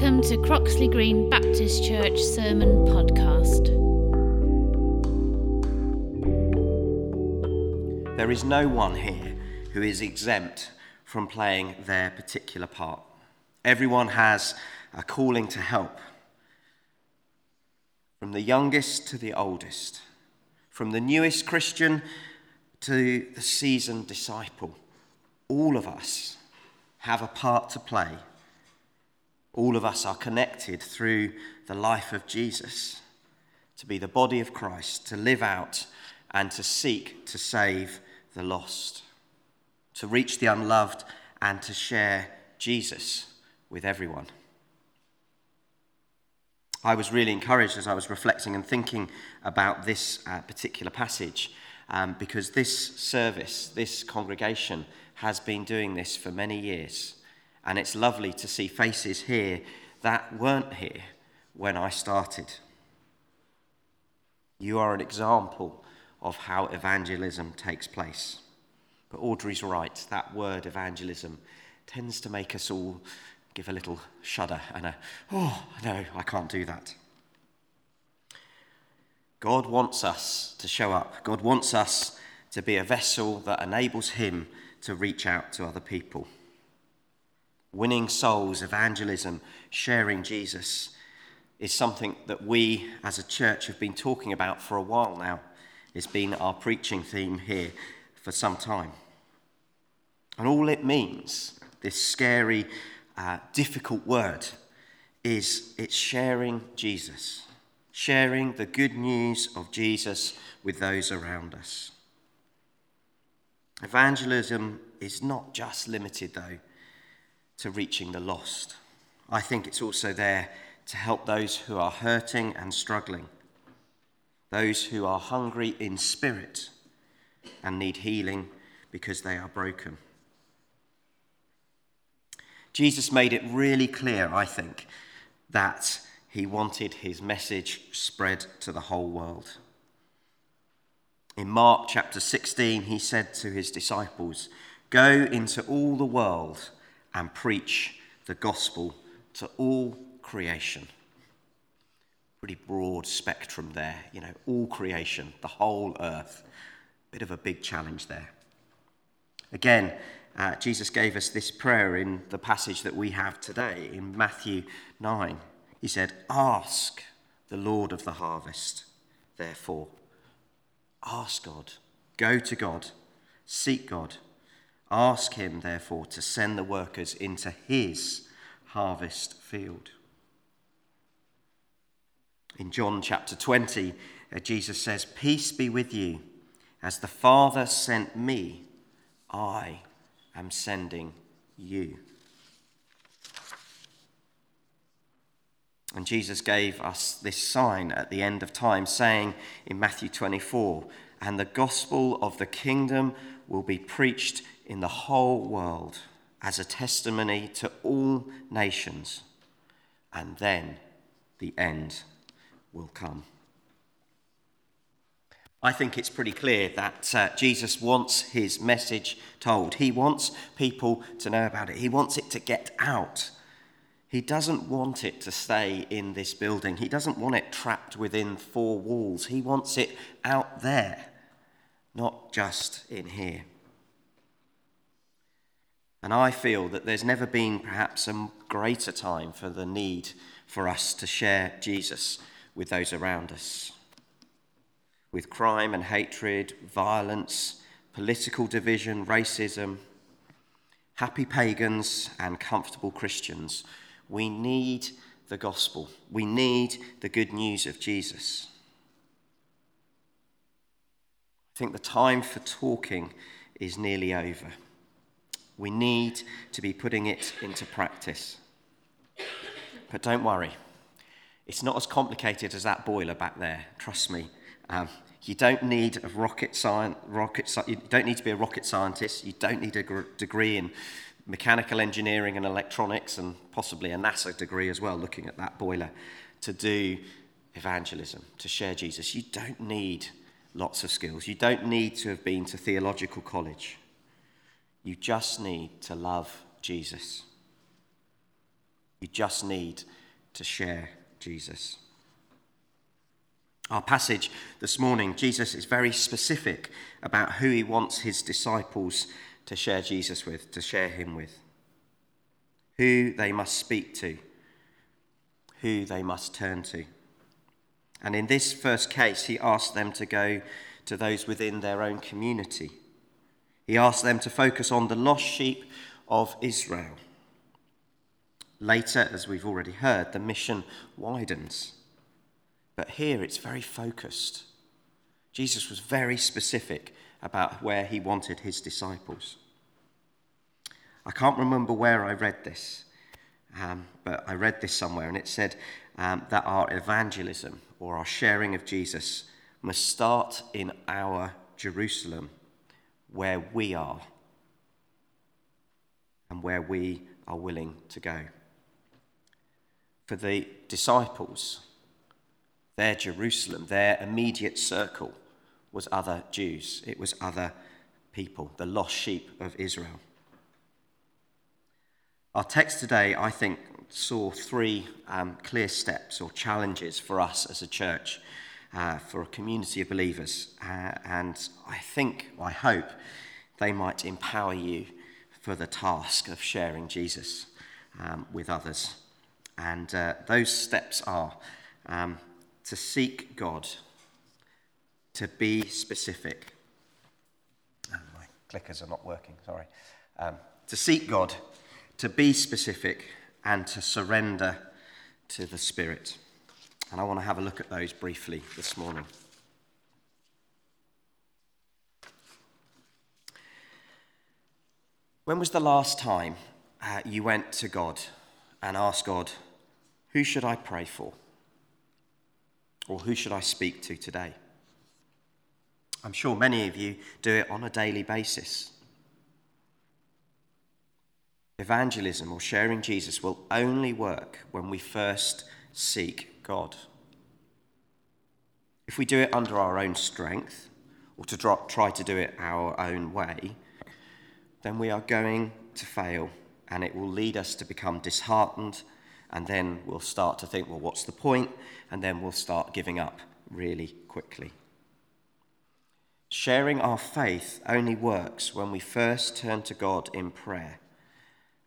Welcome to Croxley Green Baptist Church Sermon Podcast. There is no one here who is exempt from playing their particular part. Everyone has a calling to help. From the youngest to the oldest, from the newest Christian to the seasoned disciple, all of us have a part to play all of us are connected through the life of Jesus to be the body of Christ, to live out and to seek to save the lost, to reach the unloved and to share Jesus with everyone. I was really encouraged as I was reflecting and thinking about this uh, particular passage um, because this service, this congregation, has been doing this for many years. And it's lovely to see faces here that weren't here when I started. You are an example of how evangelism takes place. But Audrey's right, that word evangelism tends to make us all give a little shudder and a, oh, no, I can't do that. God wants us to show up. God wants us to be a vessel that enables Him to reach out to other people winning souls, evangelism, sharing Jesus is something that we as a church have been talking about for a while now. It's been our preaching theme here for some time. And all it means, this scary, uh, difficult word, is it's sharing Jesus, sharing the good news of Jesus with those around us. Evangelism is not just limited, though, to reaching the lost. I think it's also there to help those who are hurting and struggling, those who are hungry in spirit and need healing because they are broken. Jesus made it really clear, I think, that he wanted his message spread to the whole world. In Mark chapter 16, he said to his disciples, Go into all the world and preach the gospel to all creation. Pretty broad spectrum there, you know, all creation, the whole earth. Bit of a big challenge there. Again, uh, Jesus gave us this prayer in the passage that we have today in Matthew 9. He said, Ask the Lord of the harvest, therefore. Ask God. Go to God. Seek God. Ask him, therefore, to send the workers into his harvest field. In John chapter 20, uh, Jesus says, Peace be with you. As the Father sent me, I am sending you. And Jesus gave us this sign at the end of time, saying in Matthew 24, And the gospel of the kingdom will be preached in the whole world as a testimony to all nations, and then the end will come. I think it's pretty clear that uh, Jesus wants his message told. He wants people to know about it. He wants it to get out. He doesn't want it to stay in this building. He doesn't want it trapped within four walls. He wants it out there, not just in here. And I feel that there's never been perhaps a greater time for the need for us to share Jesus with those around us. With crime and hatred, violence, political division, racism, happy pagans and comfortable Christians, we need the gospel. We need the good news of Jesus. I think the time for talking is nearly over. We need to be putting it into practice. But don't worry, it's not as complicated as that boiler back there, trust me. Um, you don't need a rocket science, rocket, you don't need to be a rocket scientist. You don't need a gr- degree in mechanical engineering and electronics, and possibly a NASA degree as well, looking at that boiler, to do evangelism, to share Jesus. You don't need lots of skills. You don't need to have been to theological college. You just need to love Jesus. You just need to share Jesus. Our passage this morning, Jesus is very specific about who he wants his disciples to share Jesus with, to share him with, who they must speak to, who they must turn to. And in this first case, he asks them to go to those within their own community. He asks them to focus on the lost sheep of Israel. Later, as we've already heard, the mission widens. But here it's very focused. Jesus was very specific about where he wanted his disciples. I can't remember where I read this, um, but I read this somewhere, and it said um, that our evangelism or our sharing of Jesus must start in our Jerusalem, where we are and where we are willing to go. For the disciples, their Jerusalem, their immediate circle, was other Jews, it was other people, the lost sheep of Israel. Our text today, I think, saw three um, clear steps or challenges for us as a church, uh, for a community of believers. Uh, and I think, I hope, they might empower you for the task of sharing Jesus um, with others. And uh, those steps are um, to seek God, to be specific. Oh, my clickers are not working, sorry. Um, to seek God, to be specific, and to surrender to the Spirit. And I want to have a look at those briefly this morning. When was the last time uh, you went to God and asked God, Who should I pray for? Or who should I speak to today? I'm sure many of you do it on a daily basis. Evangelism or sharing Jesus will only work when we first seek God. If we do it under our own strength or to try to do it our own way, then we are going to fail and it will lead us to become disheartened. And then we'll start to think, well, what's the point? And then we'll start giving up really quickly. Sharing our faith only works when we first turn to God in prayer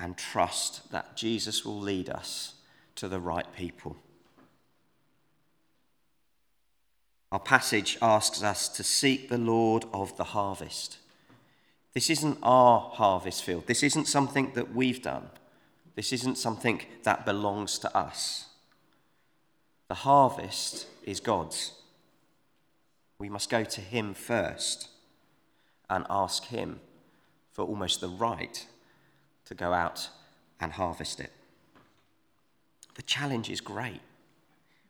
and trust that Jesus will lead us to the right people. Our passage asks us to seek the Lord of the harvest. This isn't our harvest field. This isn't something that we've done. This isn't something that belongs to us. The harvest is God's. We must go to Him first and ask Him for almost the right to go out and harvest it. The challenge is great.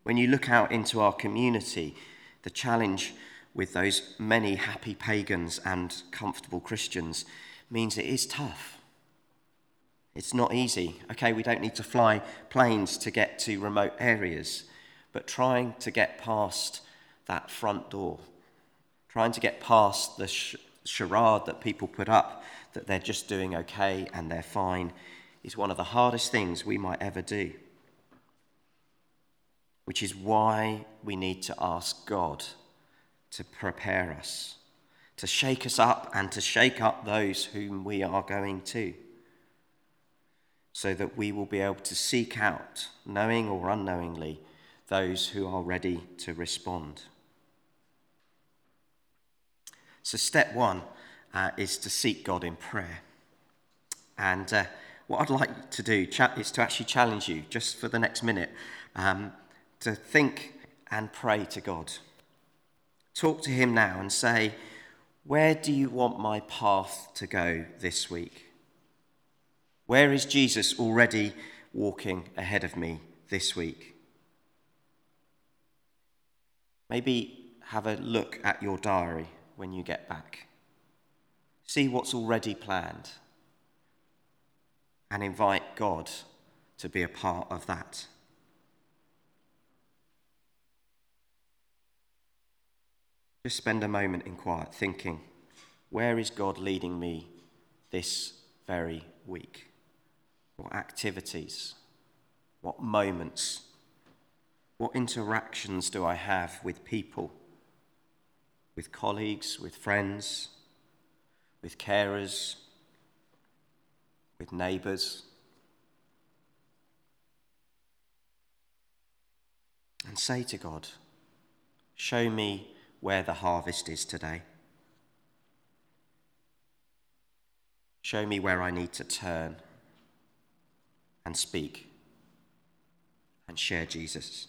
When you look out into our community, the challenge with those many happy pagans and comfortable Christians means it is tough. It's not easy. Okay, we don't need to fly planes to get to remote areas, but trying to get past that front door, trying to get past the sh- charade that people put up that they're just doing okay and they're fine is one of the hardest things we might ever do. Which is why we need to ask God to prepare us, to shake us up and to shake up those whom we are going to, so that we will be able to seek out, knowing or unknowingly, those who are ready to respond. So, step one uh, is to seek God in prayer. And uh, what I'd like to do is to actually challenge you, just for the next minute, um, to think and pray to God. Talk to Him now and say, Where do you want my path to go this week? Where is Jesus already walking ahead of me this week? Maybe have a look at your diary when you get back. See what's already planned and invite God to be a part of that. Just spend a moment in quiet thinking, where is God leading me this very week? What activities? What moments? What interactions do I have with people? With colleagues, with friends, with carers, with neighbours? And say to God, Show me where the harvest is today. Show me where I need to turn and speak and share Jesus.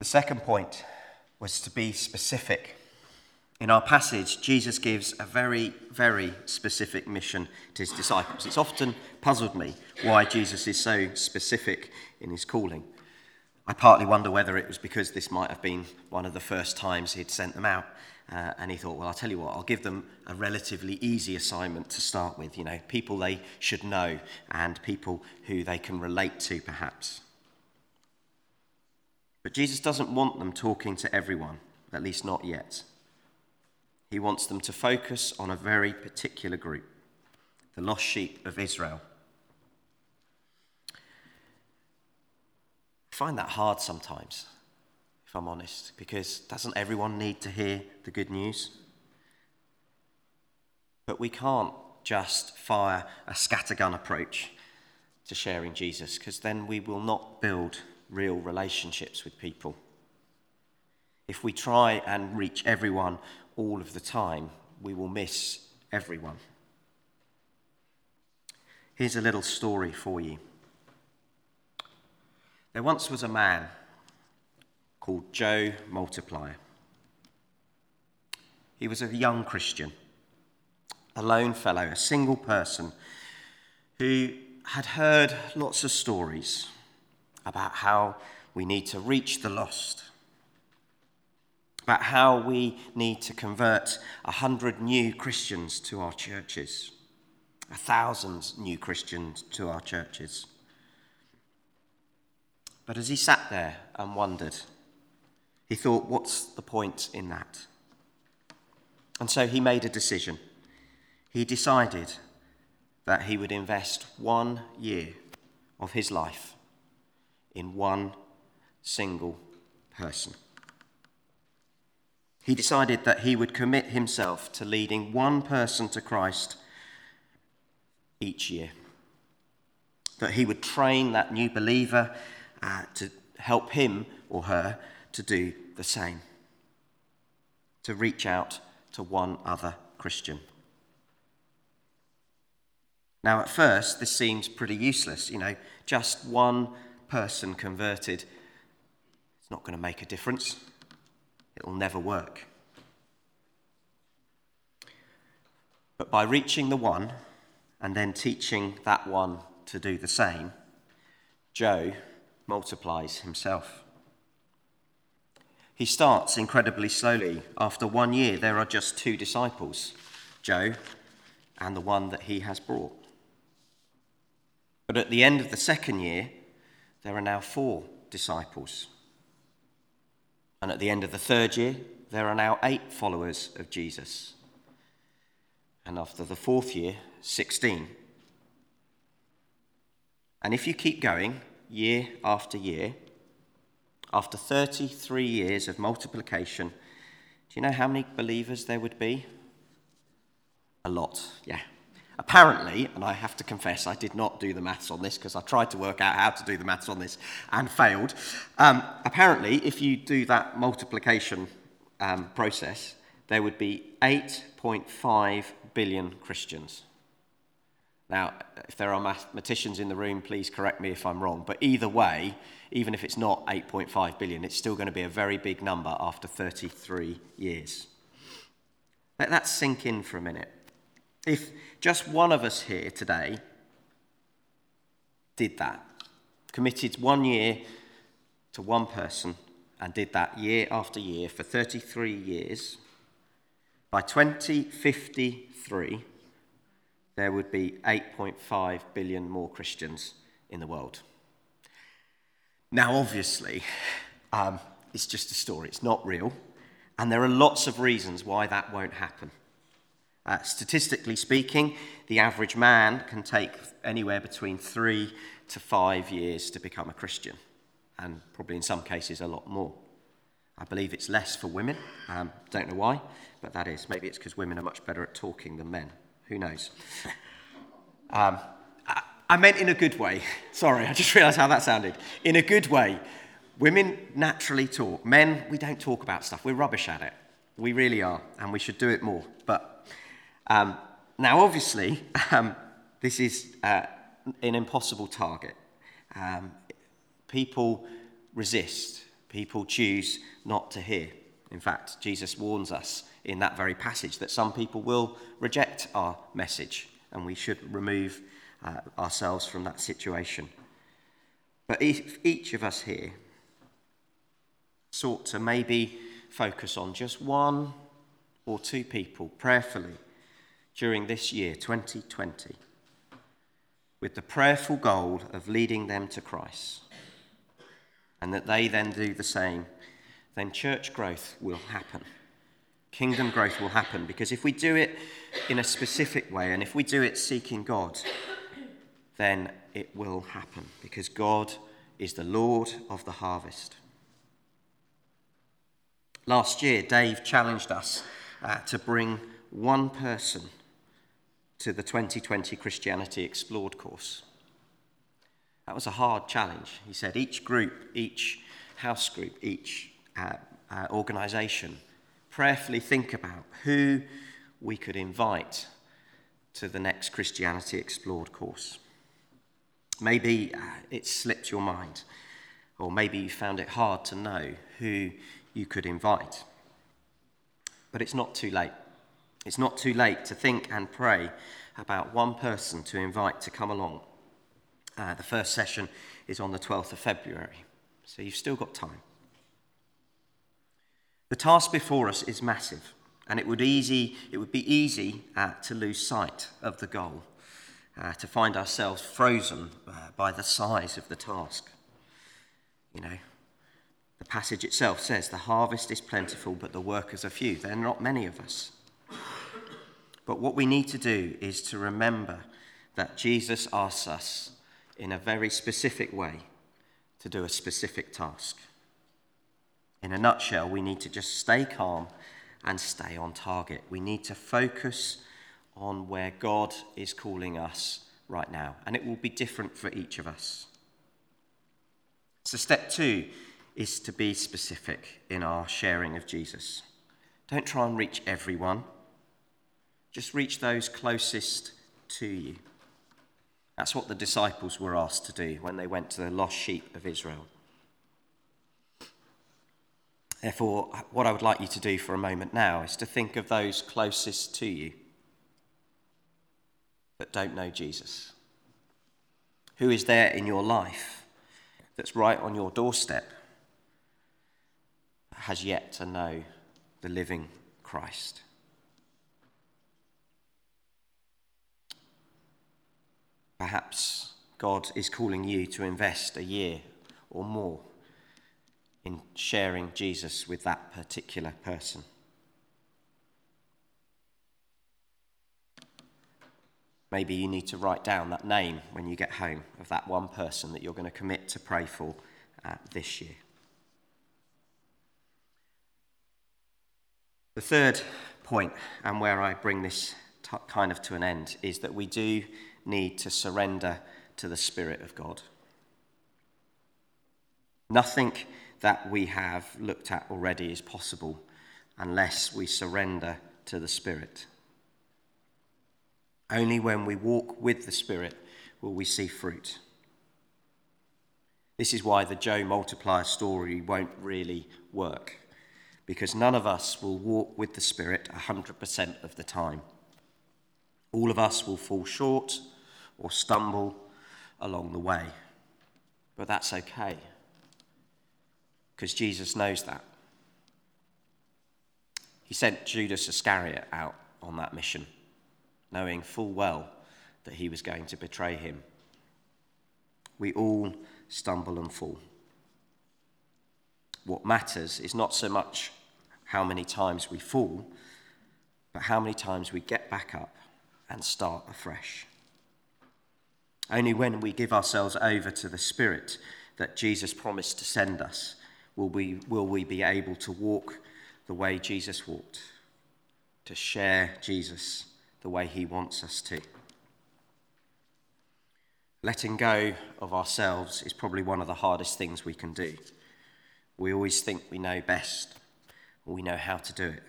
The second point was to be specific. In our passage, Jesus gives a very, very specific mission to his disciples. It's often puzzled me why Jesus is so specific in his calling. I partly wonder whether it was because this might have been one of the first times he'd sent them out. Uh, and he thought, well, I'll tell you what, I'll give them a relatively easy assignment to start with, you know, people they should know and people who they can relate to, perhaps. But Jesus doesn't want them talking to everyone, at least not yet. He wants them to focus on a very particular group, the lost sheep of Israel. I find that hard sometimes, if I'm honest, because doesn't everyone need to hear the good news? But we can't just fire a scattergun approach to sharing Jesus, because then we will not build real relationships with people. If we try and reach everyone all of the time, we will miss everyone. Here's a little story for you. There once was a man called Joe Multiplier. He was a young Christian, a lone fellow, a single person who had heard lots of stories about how we need to reach the lost about how we need to convert a hundred new Christians to our churches, a thousand new Christians to our churches. But as he sat there and wondered, he thought, what's the point in that? And so he made a decision. He decided that he would invest one year of his life in one single person he decided that he would commit himself to leading one person to Christ each year. That he would train that new believer uh, to help him or her to do the same, to reach out to one other Christian. Now, at first, this seems pretty useless. You know, just one person converted, it's not going to make a difference it'll never work. But by reaching the one and then teaching that one to do the same, Joe multiplies himself. He starts incredibly slowly. After one year, there are just two disciples Joe and the one that he has brought. But at the end of the second year, there are now four disciples. And at the end of the third year, there are now eight followers of Jesus. And after the fourth year, 16. And if you keep going year after year, after 33 years of multiplication, do you know how many believers there would be? A lot, yeah. Apparently, and I have to confess, I did not do the maths on this because I tried to work out how to do the maths on this and failed. Um, apparently, if you do that multiplication um, process, there would be 8.5 billion Christians. Now, if there are mathematicians in the room, please correct me if I'm wrong. But either way, even if it's not 8.5 billion, it's still going to be a very big number after 33 years. Let that sink in for a minute. If just one of us here today did that, committed one year to one person, and did that year after year for 33 years, by 2053, there would be 8.5 billion more Christians in the world. Now, obviously, um, it's just a story, it's not real. And there are lots of reasons why that won't happen. Uh, statistically speaking, the average man can take anywhere between three to five years to become a Christian, and probably in some cases a lot more. I believe it's less for women. Um, don't know why, but that is. Maybe it's because women are much better at talking than men. Who knows? Um, I, I meant in a good way. Sorry, I just realised how that sounded. In a good way. Women naturally talk. Men, we don't talk about stuff. We're rubbish at it. We really are, and we should do it more. But um, now, obviously, um, this is uh, an impossible target. Um, people resist, people choose not to hear. In fact, Jesus warns us in that very passage that some people will reject our message, and we should remove uh, ourselves from that situation. But if each of us here sought to maybe focus on just one or two people prayerfully during this year, 2020, with the prayerful goal of leading them to Christ, and that they then do the same, then church growth will happen. Kingdom growth will happen because if we do it in a specific way and if we do it seeking God, then it will happen because God is the Lord of the harvest. Last year, Dave challenged us uh, to bring one person to the 2020 Christianity Explored course. That was a hard challenge. He said each group, each house group, each uh, uh, organisation prayerfully think about who we could invite to the next Christianity Explored course. Maybe uh, it slipped your mind, or maybe you found it hard to know who you could invite. But it's not too late. It's not too late to think and pray about one person to invite to come along. Uh, the first session is on the 12th of February, so you've still got time. The task before us is massive, and it would, easy, it would be easy uh, to lose sight of the goal, uh, to find ourselves frozen uh, by the size of the task. You know, the passage itself says, The harvest is plentiful, but the workers are few. There are not many of us. But what we need to do is to remember that Jesus asks us in a very specific way to do a specific task. In a nutshell, we need to just stay calm and stay on target. We need to focus on where God is calling us right now, and it will be different for each of us. So, step two is to be specific in our sharing of Jesus. Don't try and reach everyone. Just reach those closest to you. That's what the disciples were asked to do when they went to the lost sheep of Israel. Therefore, what I would like you to do for a moment now is to think of those closest to you that don't know Jesus. Who is there in your life that's right on your doorstep, has yet to know the living Christ? Perhaps God is calling you to invest a year or more in sharing Jesus with that particular person. Maybe you need to write down that name when you get home of that one person that you're going to commit to pray for uh, this year. The third point, and where I bring this t- kind of to an end, is that we do need to surrender to the Spirit of God. Nothing that we have looked at already is possible unless we surrender to the Spirit. Only when we walk with the Spirit will we see fruit. This is why the Joe multiplier story won't really work, because none of us will walk with the Spirit 100% of the time. All of us will fall short or stumble along the way. But that's okay, because Jesus knows that. He sent Judas Iscariot out on that mission, knowing full well that he was going to betray him. We all stumble and fall. What matters is not so much how many times we fall, but how many times we get back up and start afresh. Only when we give ourselves over to the Spirit that Jesus promised to send us will we, will we be able to walk the way Jesus walked, to share Jesus the way he wants us to. Letting go of ourselves is probably one of the hardest things we can do. We always think we know best, or we know how to do it.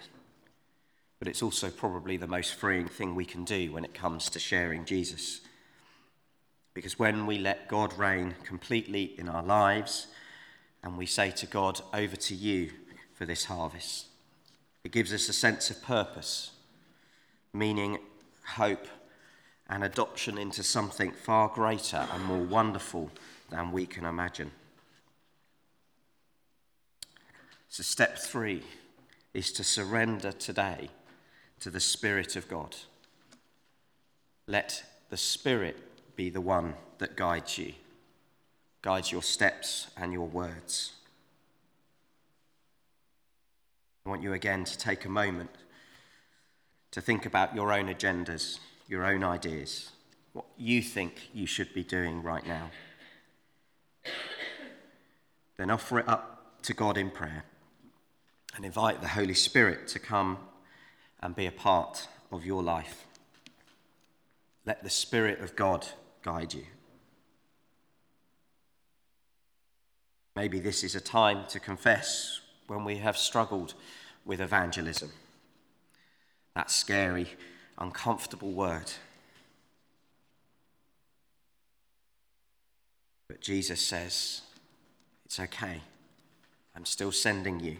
But it's also probably the most freeing thing we can do when it comes to sharing Jesus. Because when we let God reign completely in our lives and we say to God, Over to you for this harvest, it gives us a sense of purpose, meaning, hope, and adoption into something far greater and more wonderful than we can imagine. So, step three is to surrender today to the Spirit of God. Let the Spirit be the one that guides you, guides your steps and your words. I want you again to take a moment to think about your own agendas, your own ideas, what you think you should be doing right now. Then offer it up to God in prayer and invite the Holy Spirit to come and be a part of your life. Let the Spirit of God guide you. Maybe this is a time to confess when we have struggled with evangelism. That scary, uncomfortable word. But Jesus says, It's okay. I'm still sending you.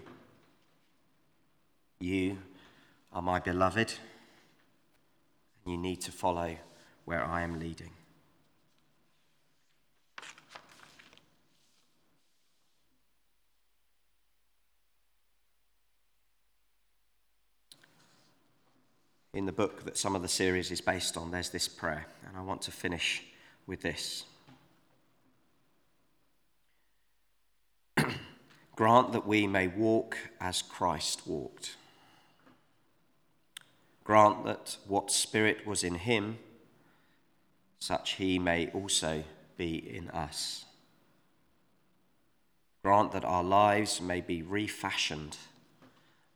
You are my beloved, you need to follow where I am leading. In the book that some of the series is based on, there's this prayer, and I want to finish with this. Grant that we may walk as Christ walked Grant that what spirit was in him, such he may also be in us. Grant that our lives may be refashioned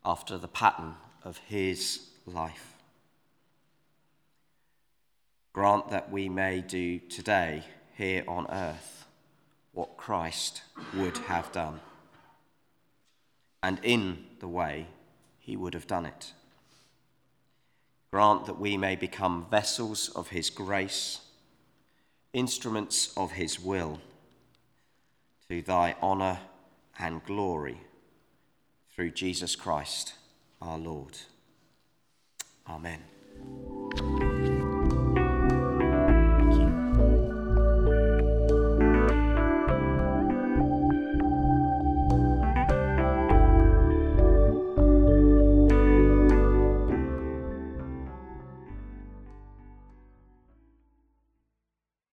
after the pattern of his life. Grant that we may do today, here on earth, what Christ would have done, and in the way he would have done it. Grant that we may become vessels of his grace, instruments of his will, to thy honour and glory, through Jesus Christ our Lord. Amen.